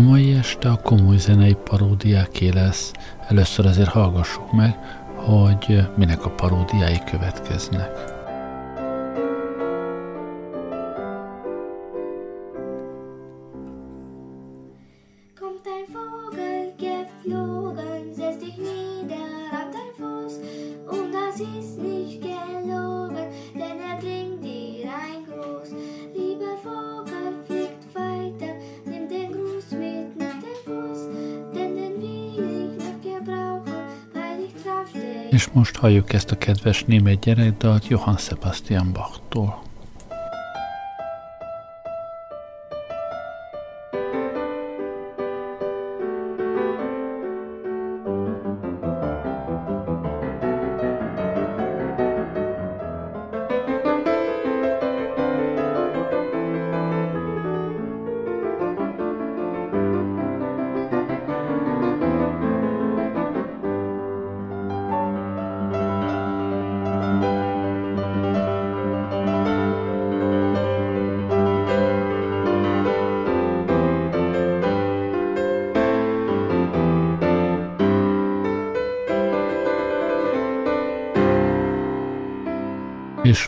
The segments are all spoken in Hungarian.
A mai este a komoly zenei paródiáké lesz. Először azért hallgassuk meg, hogy minek a paródiái következnek. Most halljuk ezt a kedves német gyerekdalt Johann Sebastian Bachtól.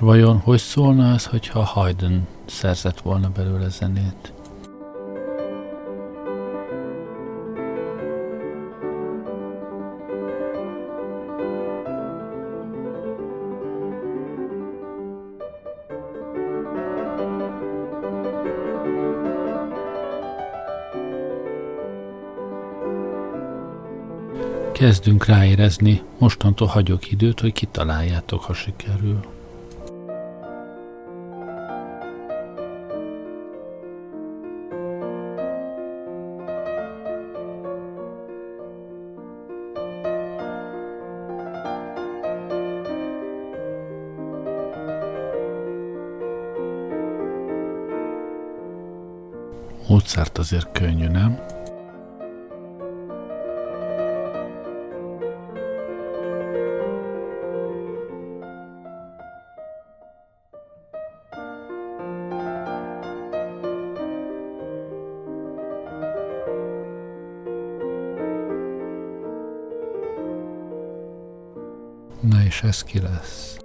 Vajon hogy szólna az, hogyha Haydn szerzett volna belőle zenét? Kezdünk ráérezni, mostantól hagyok időt, hogy kitaláljátok, ha sikerül. Mozart azért könnyű, nem? Na és ez ki lesz?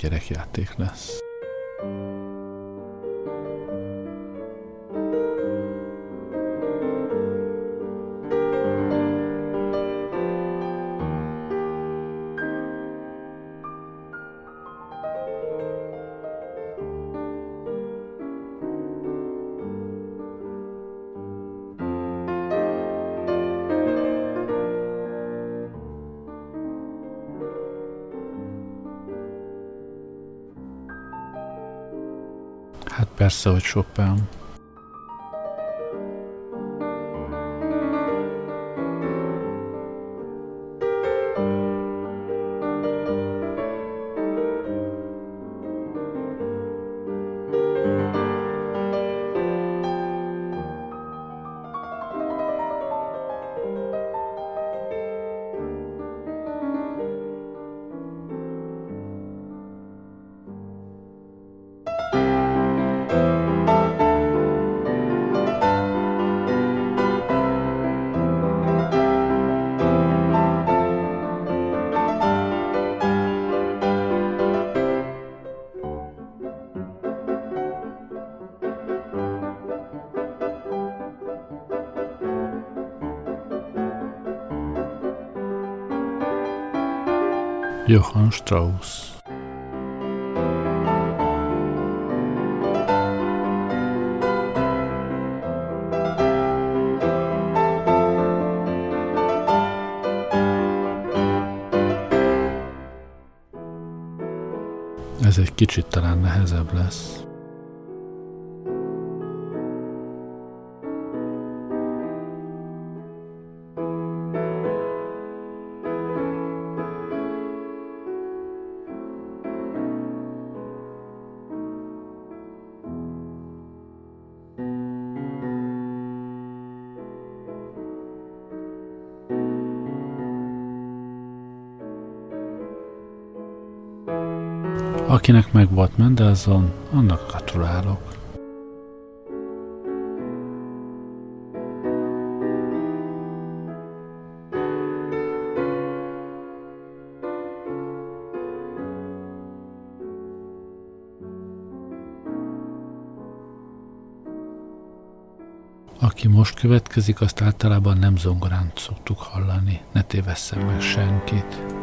Gyerekjáték lesz. Persze, hogy Chopin. Johann Strauss Ez egy kicsit talán nehezebb lesz. Akinek meg volt Mendelssohn, annak gratulálok. Aki most következik, azt általában nem zongorán szoktuk hallani, ne tévesszem meg senkit.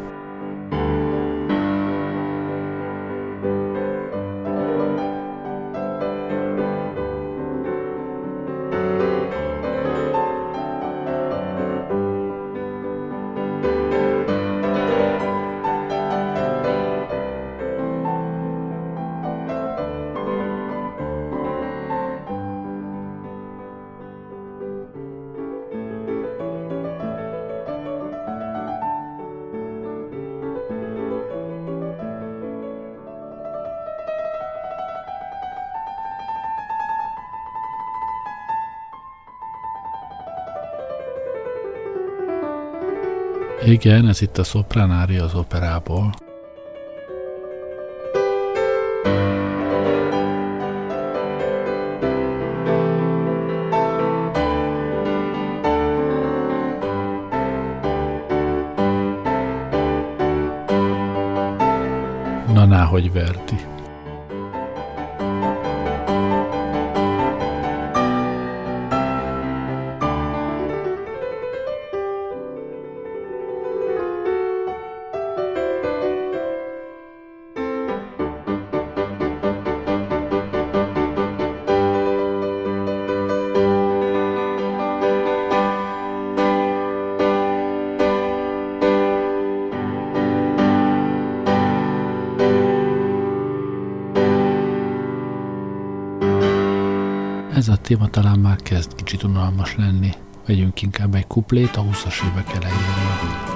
Igen, ez itt a szopranári az operából. Na, náhogy Verdi. Téma talán már kezd kicsit unalmas lenni. Vegyünk inkább egy kuplét a 20-as évek elejéről.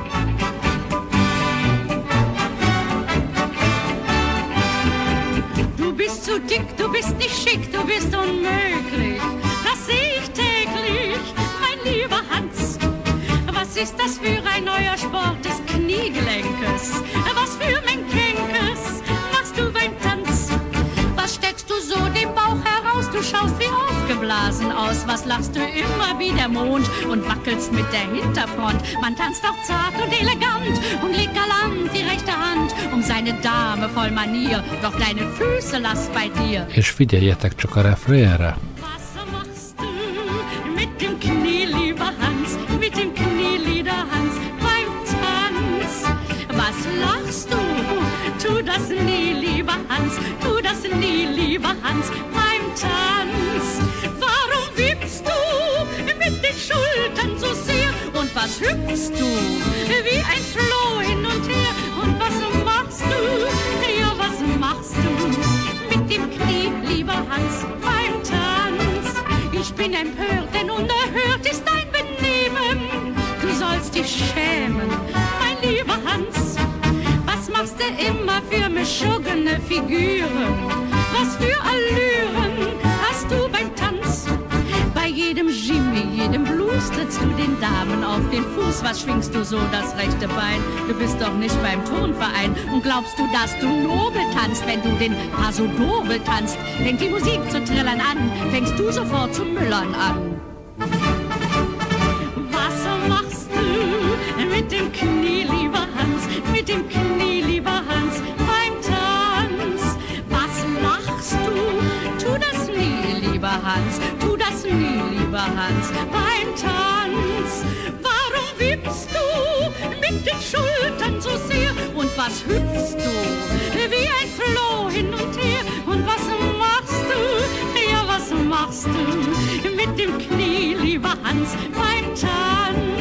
Zu dick, du bist nicht schick, du bist unmöglich. Das sehe ich täglich, mein lieber Hans. Was ist das für ein neuer Sport des Kniegelenkes? Aufgeblasen aus. Was lachst du immer wie der Mond und wackelst mit der Hinterfront? Man tanzt doch zart und elegant und legt galant die rechte Hand um seine Dame voll Manier. Doch deine Füße lass bei dir. És figyeljetek csak a refrénre. Was was hüpfst du wie ein Floh hin und her? Und was machst du? Ja, was machst du mit dem Knie, lieber Hans, beim Tanz? Ich bin empört, denn unerhört ist dein Benehmen. Du sollst dich schämen, mein lieber Hans. Was machst du immer für mischuggene Figuren? Was für Allüren trittst du den Damen auf den Fuß. Was schwingst du so das rechte Bein? Du bist doch nicht beim Turnverein. Und glaubst du, dass du nobel tanzt, wenn du den Paso Doble tanzt? Fängt die Musik zu trillern an, fängst du sofort zu müllern an. Was machst du mit dem Knie, was hüpfst du wie ein Floh hin und her? Und was machst du? Ja, was machst du mit dem Knie, lieber Hans, beim Tanz?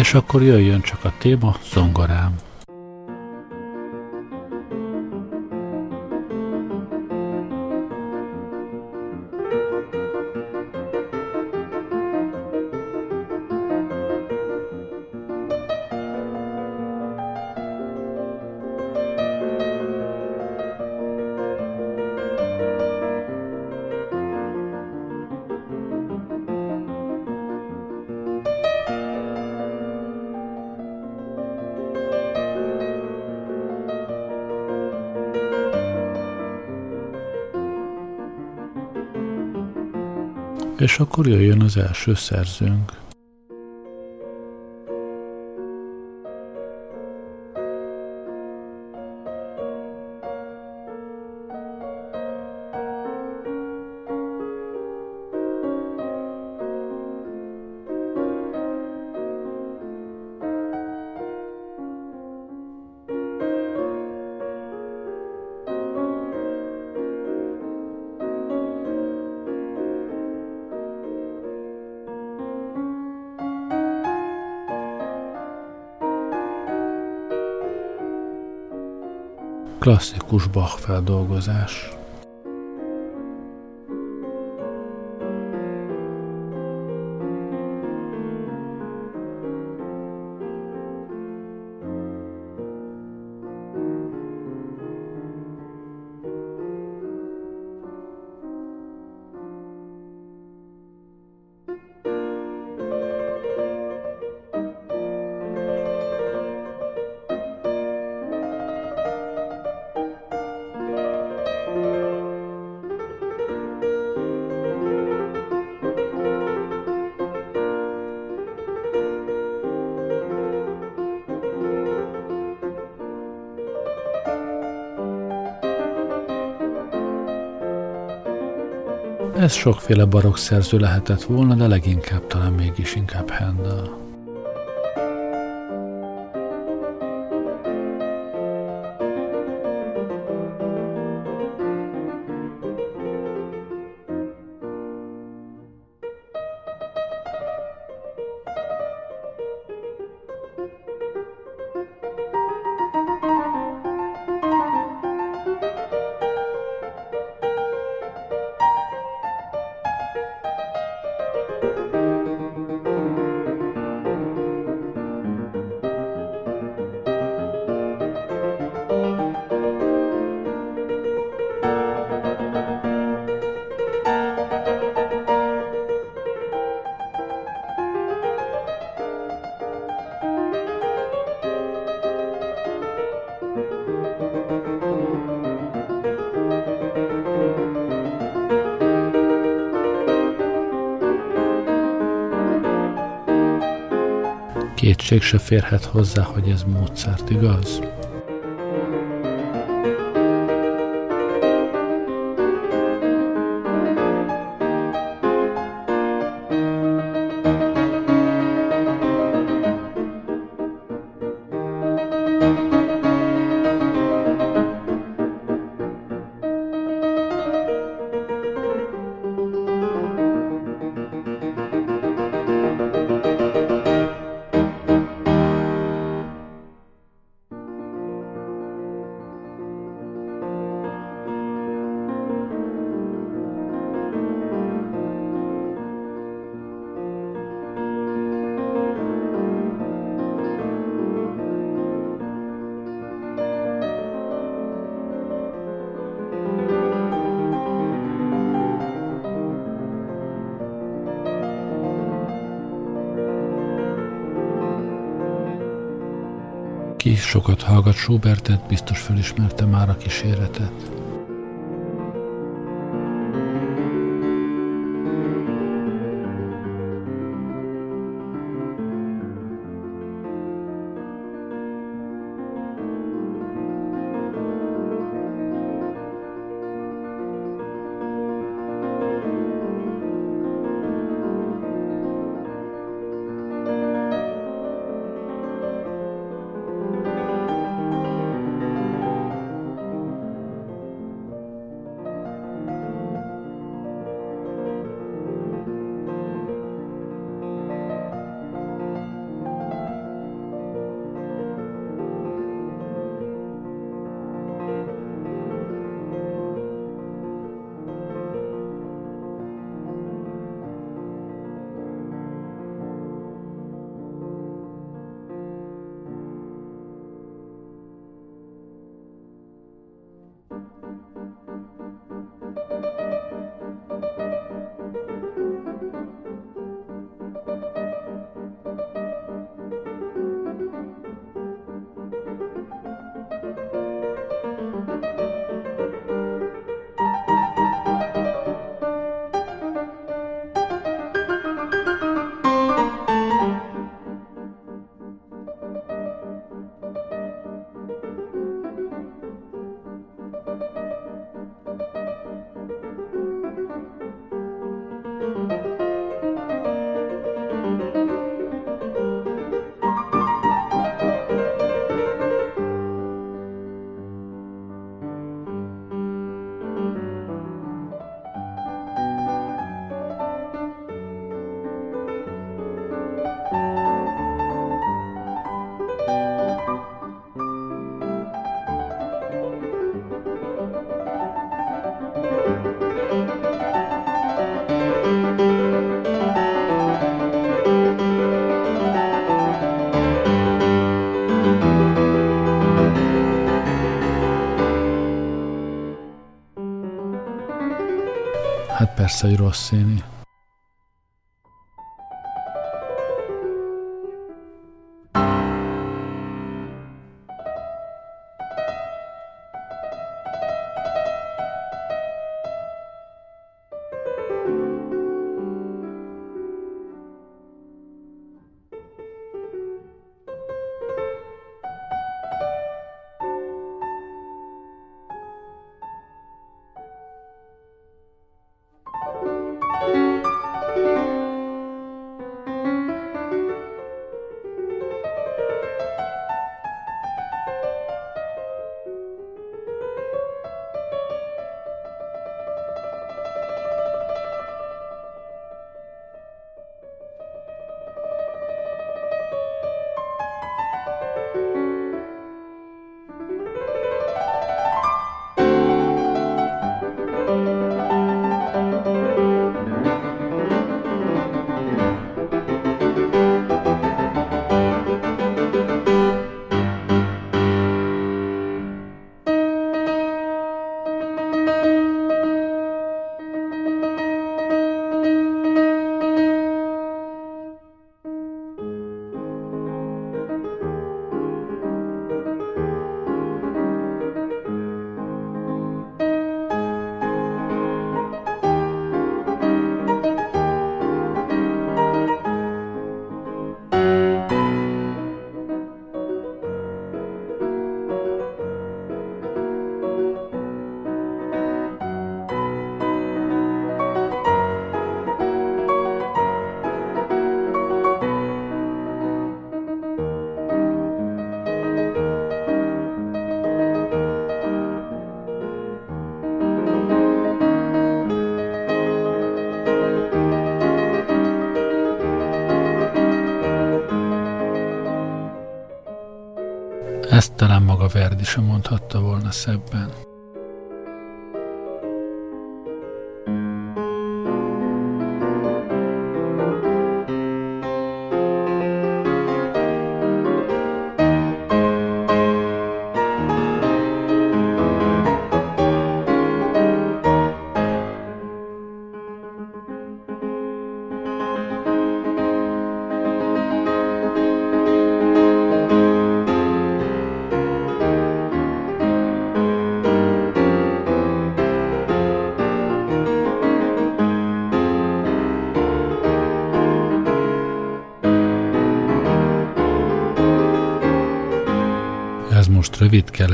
És akkor jöjjön csak a téma, zongorám. És akkor jöjjön az első szerzőnk. Klasszikus Bach feldolgozás. Ez sokféle barokk szerző lehetett volna, de leginkább talán mégis inkább Handel. Kétség se férhet hozzá, hogy ez Mozart, igaz? Ki sokat hallgat Schubertet, biztos felismerte már a kíséretet. Persze, hogy. Ezt talán maga Verdi sem mondhatta volna szebben.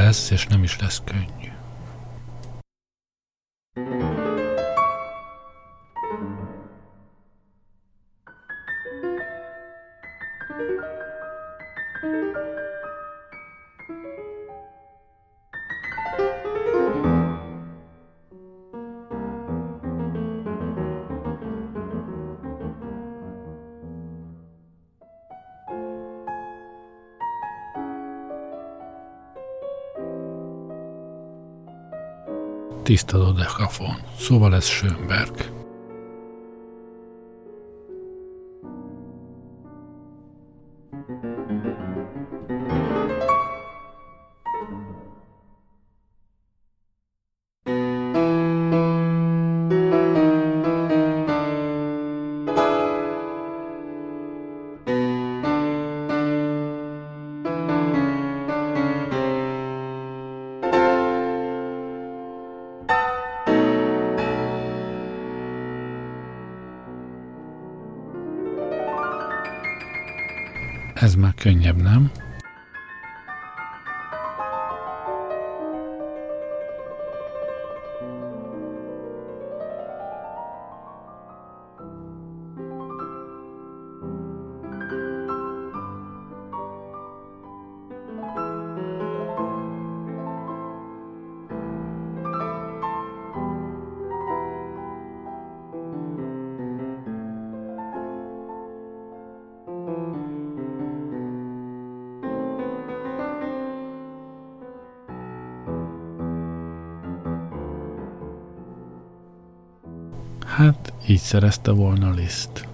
Lesz, és nem is lesz könnyű. Tiszta dodekafon, szóval ez Schönberg. Ez már könnyebb, nem? Így szerezte volna Liszt.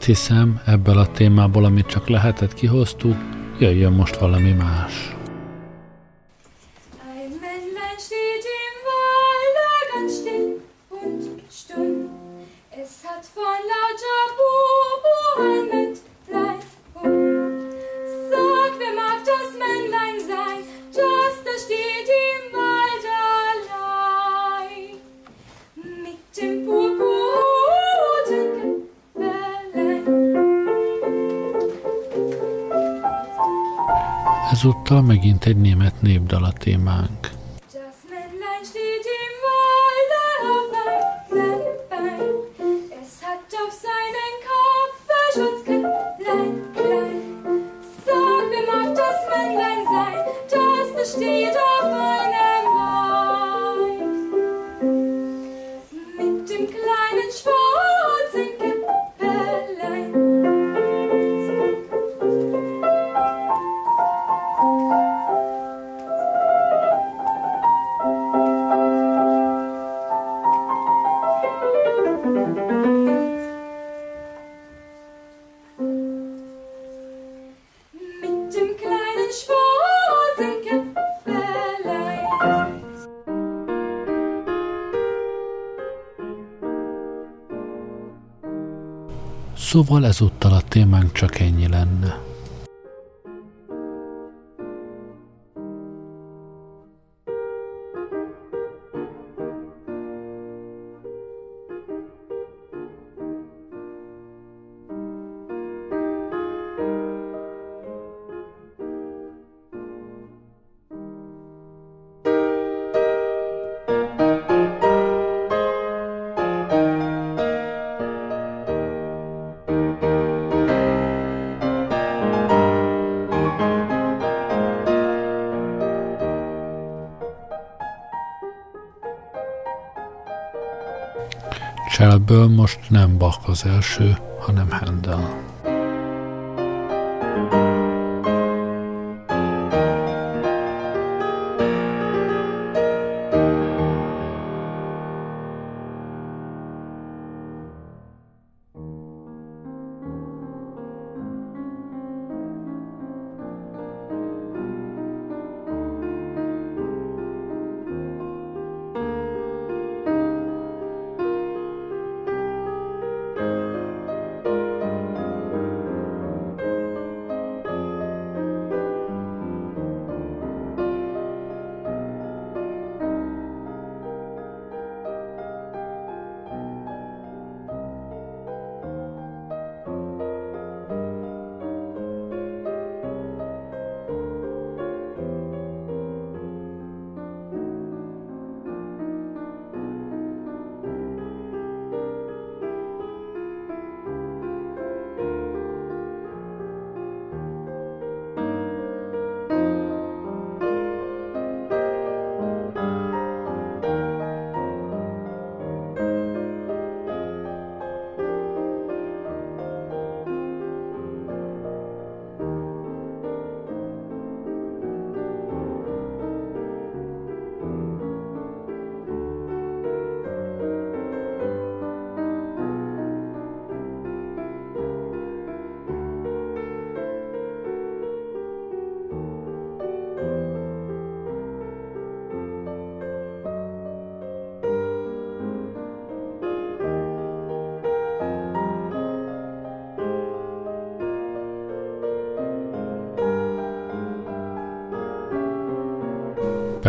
Azt hiszem, ebből a témából, amit csak lehetett kihoztuk, jöjjön most valami más. Ezúttal megint egy német népdal a témánk. Szóval ezúttal a témánk csak ennyi lenne. Shellből most nem Bach az első, hanem Handel.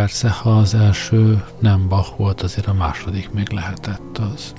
Persze, ha az első nem Bach volt, azért a második még lehetett az.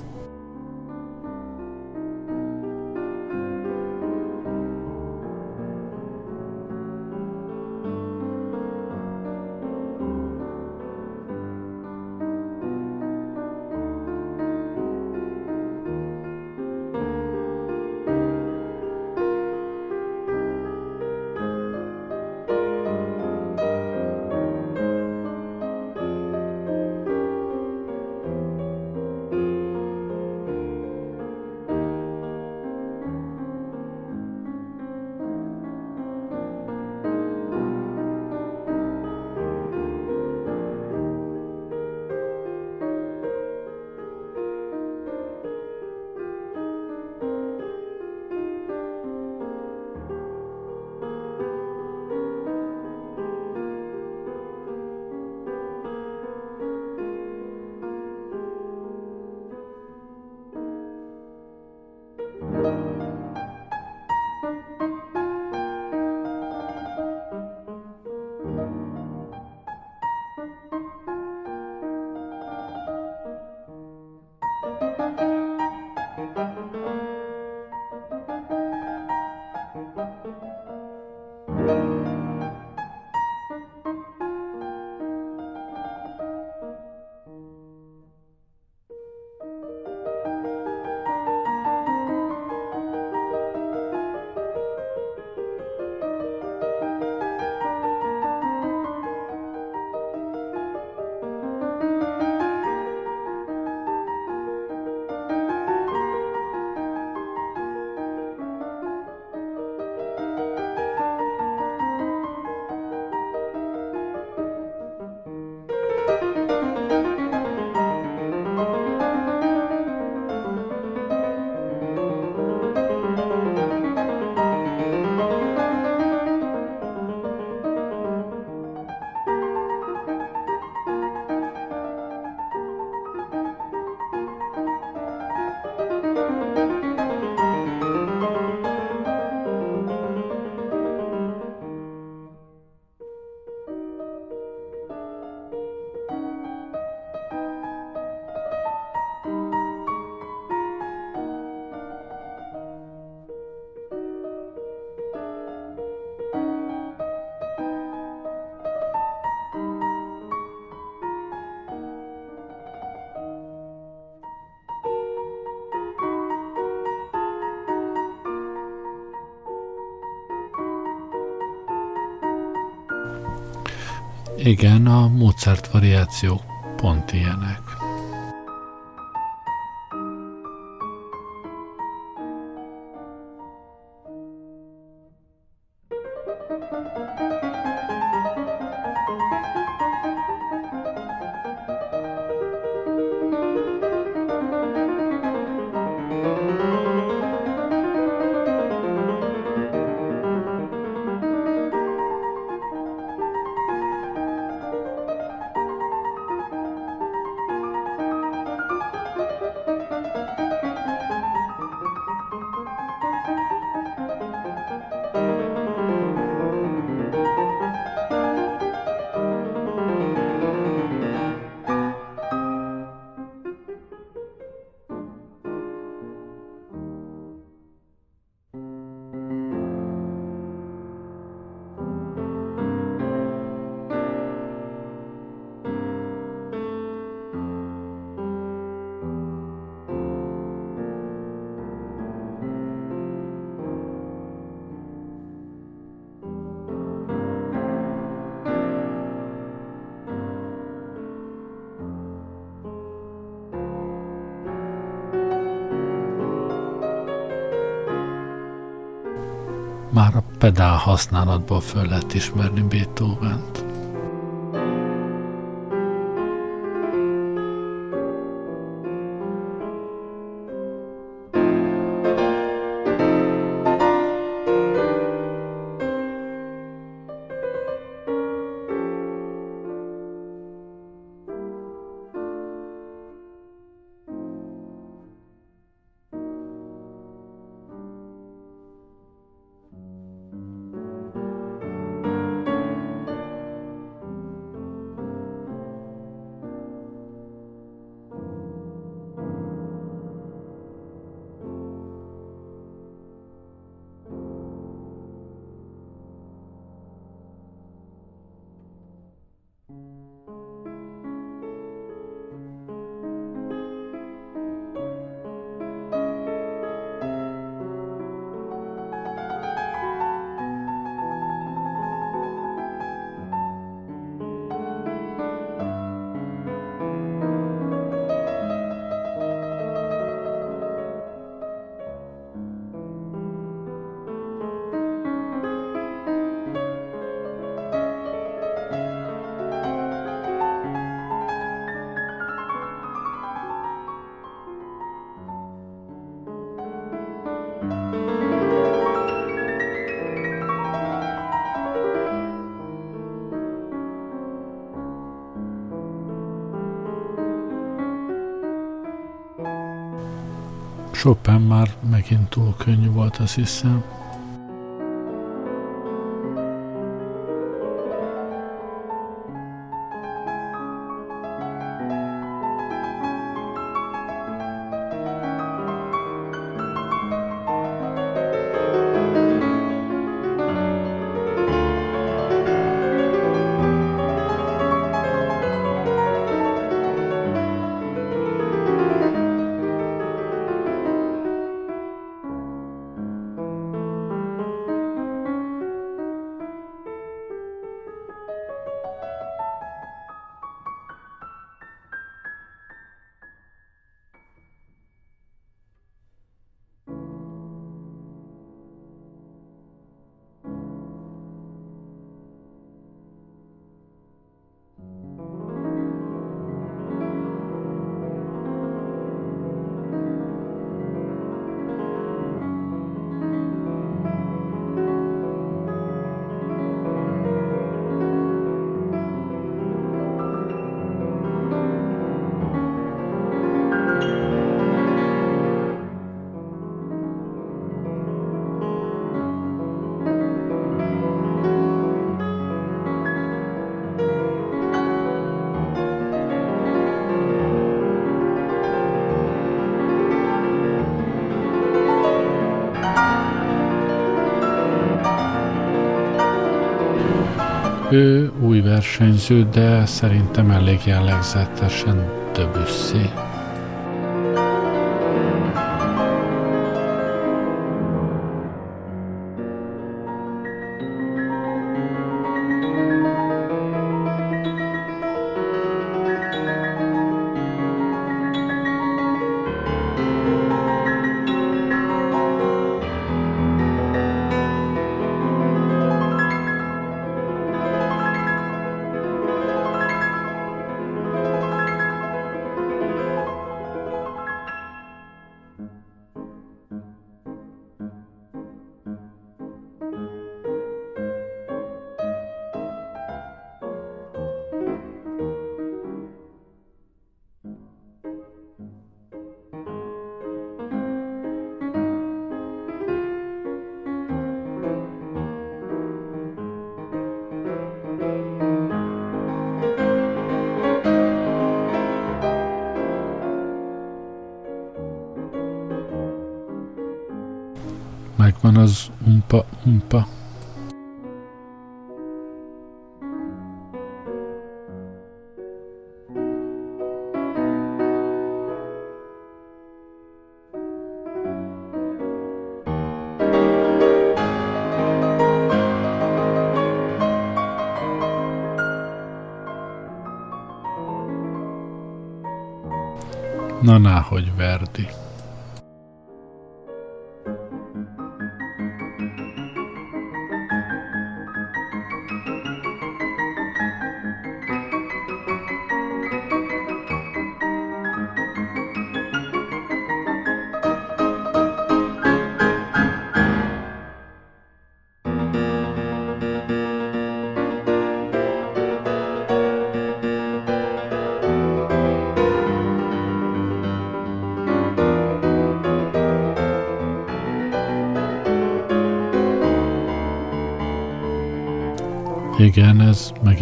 Igen, a Mozart variációk pont ilyenek. Pedál használatból föl lehet ismerni Beethoven-t. Chopin már megint túl könnyű volt, azt hiszem. Ő új versenyző, de szerintem elég jellegzetesen Debussy. Megvan az umpa umpa. Na, náhogy Verdi.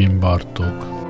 Ez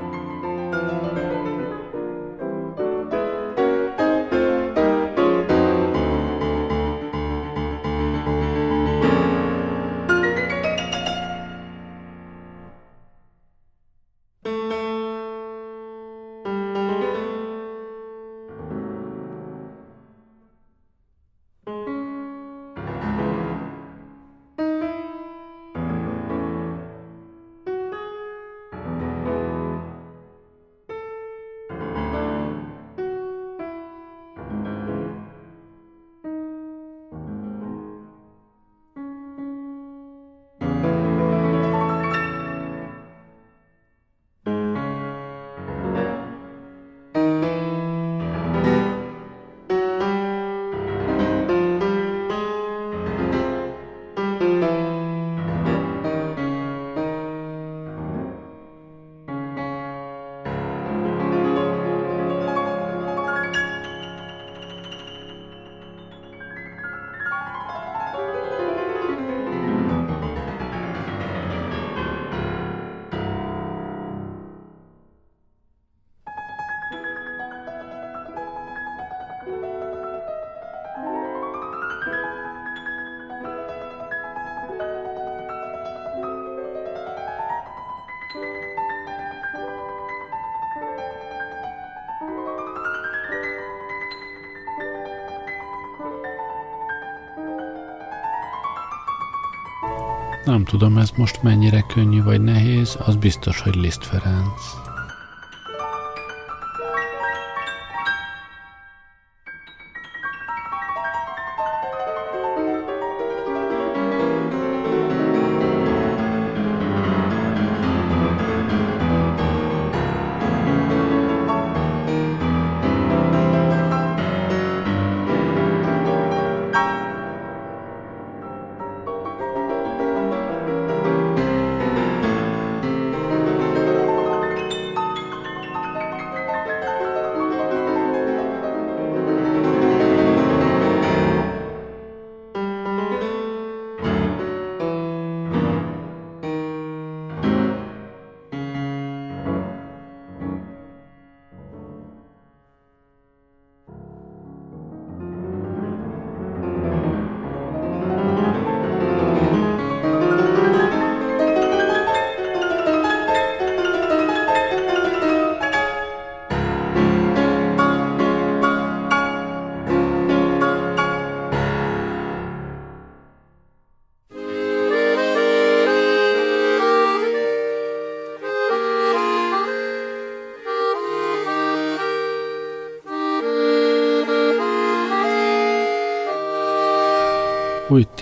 Nem tudom, ez most mennyire könnyű vagy nehéz, az biztos, hogy Liszt Ferenc.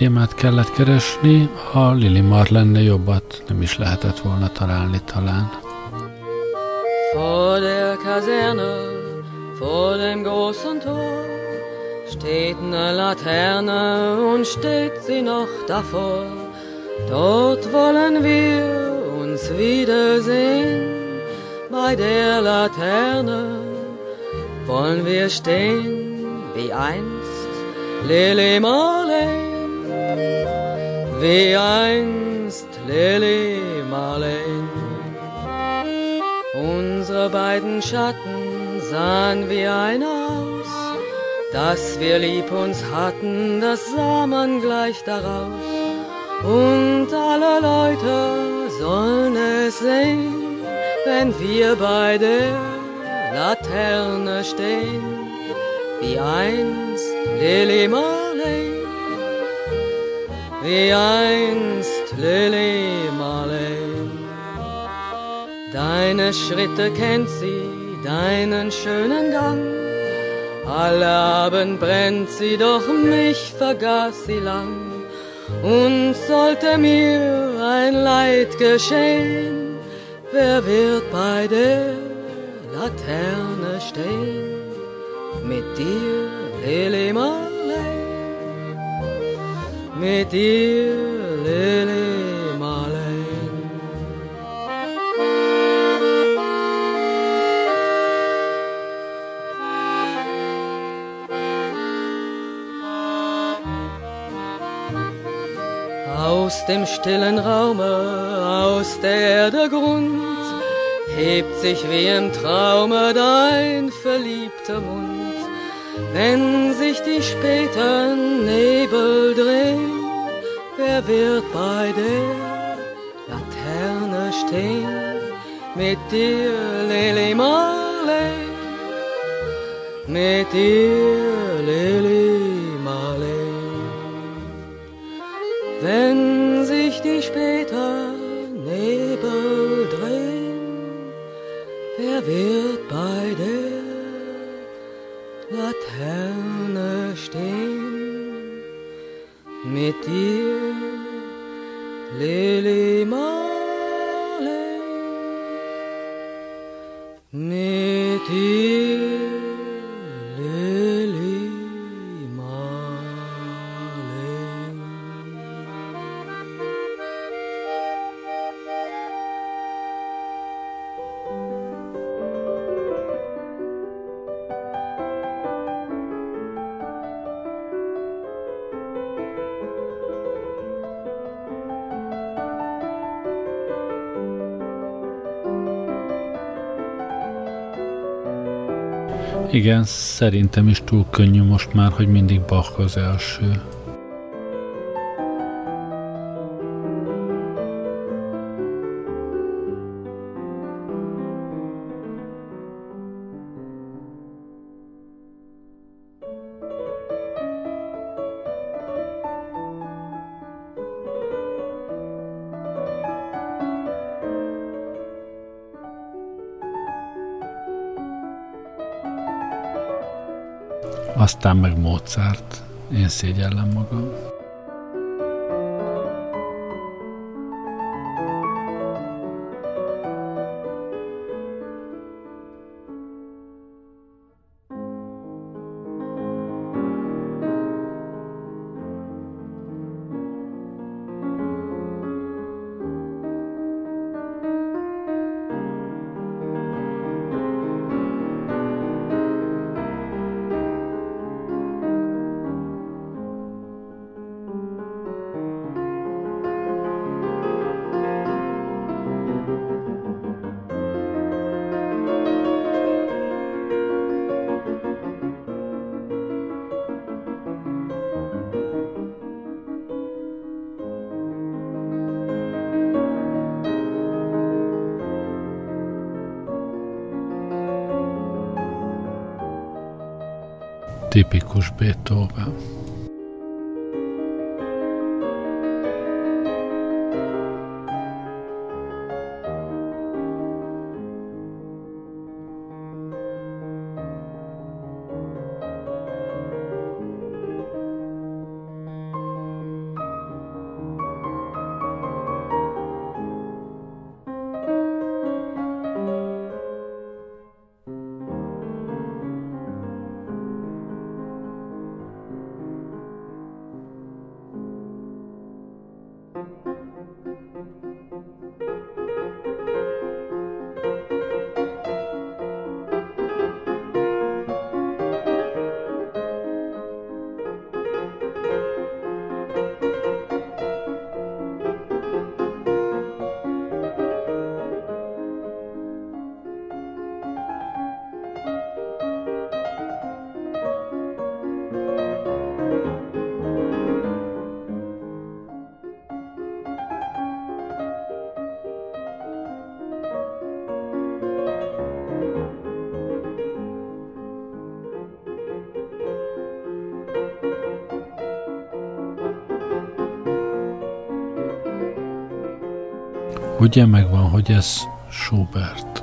Témát kellett keresni, a Lili Marlenne jobbat nem is lehetett volna találni talán. Vor der Kaserne, vor dem großen Tor, steht eine Laterne und steht sie noch davor. Dort wollen wir uns wiedersehen, bei der Laterne wollen wir stehen wie einst Lili Marlene wie einst Lily Marlene. Unsere beiden Schatten sahen wie ein aus, dass wir lieb uns hatten, das sah man gleich daraus. Und alle Leute sollen es sehen, wenn wir bei der Laterne stehen, wie einst Lily Marlene wie einst Lily Marlene. Deine Schritte kennt sie, deinen schönen Gang. Alle Abend brennt sie, doch mich vergaß sie lang. Und sollte mir ein Leid geschehen, wer wird bei der Laterne stehen? Mit dir, Lily Marlene mit dir, Lili Marleen. Aus dem stillen Raume, aus der Erde Grund, hebt sich wie im Traume dein verliebter Mund wenn sich die späten Nebel drehen, wer wird bei der Laterne stehen? Mit dir, Lili Marley, mit dir, Lili Marley. Wenn sich die späten Nebel drehen, wer wird Dir, Lili Marley, Igen, szerintem is túl könnyű most már, hogy mindig Bach az első. Aztán meg Mozart. Én szégyellem magam. Tipikus Beethoven. Ugye megvan, hogy ez Schubert.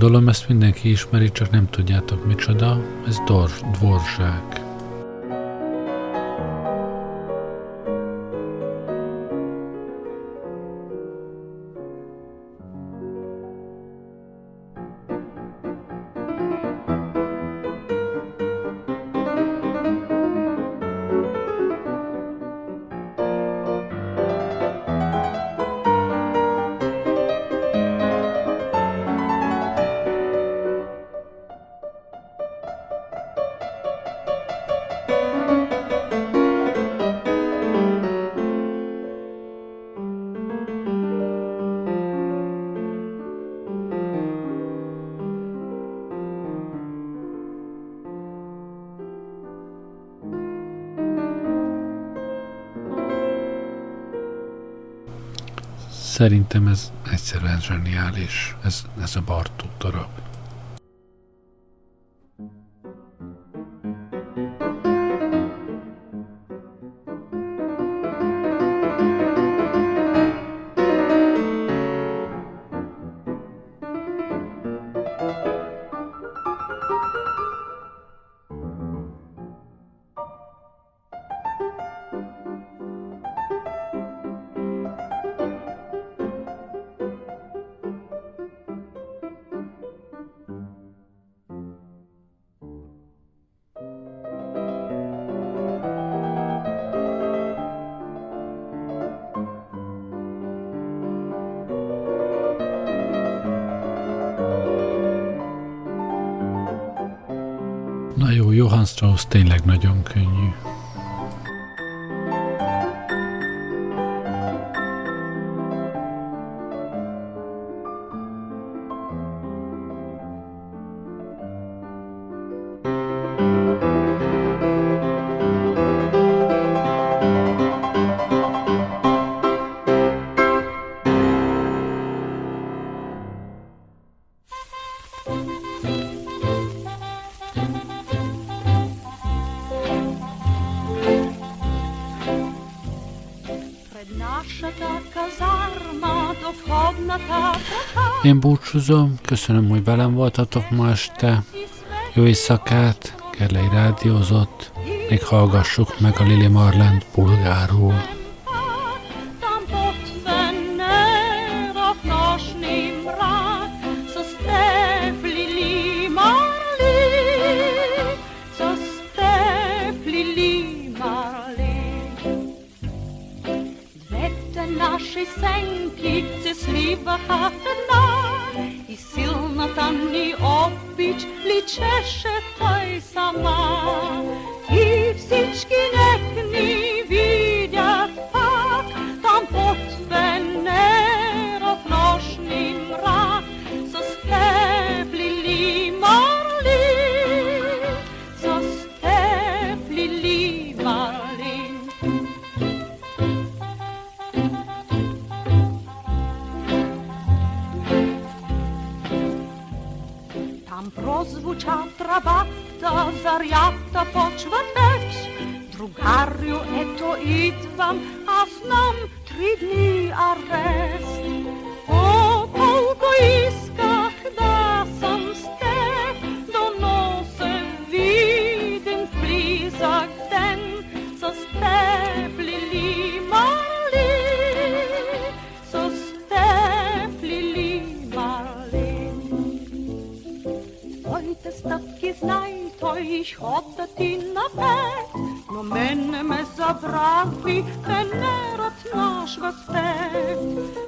Gondolom ezt mindenki ismeri, csak nem tudjátok micsoda. Ez dor, dvorzsák. Szerintem ez egyszerűen zseniális, ez, ez a Bartók darab. Én búcsúzom, köszönöm, hogy velem voltatok ma este. Jó éjszakát, Gerlei rádiózott, még hallgassuk meg a Lili Marland bulgáról. ich hoppet in nur bed, no menne me zabrakli, ten nerat naš vas pet.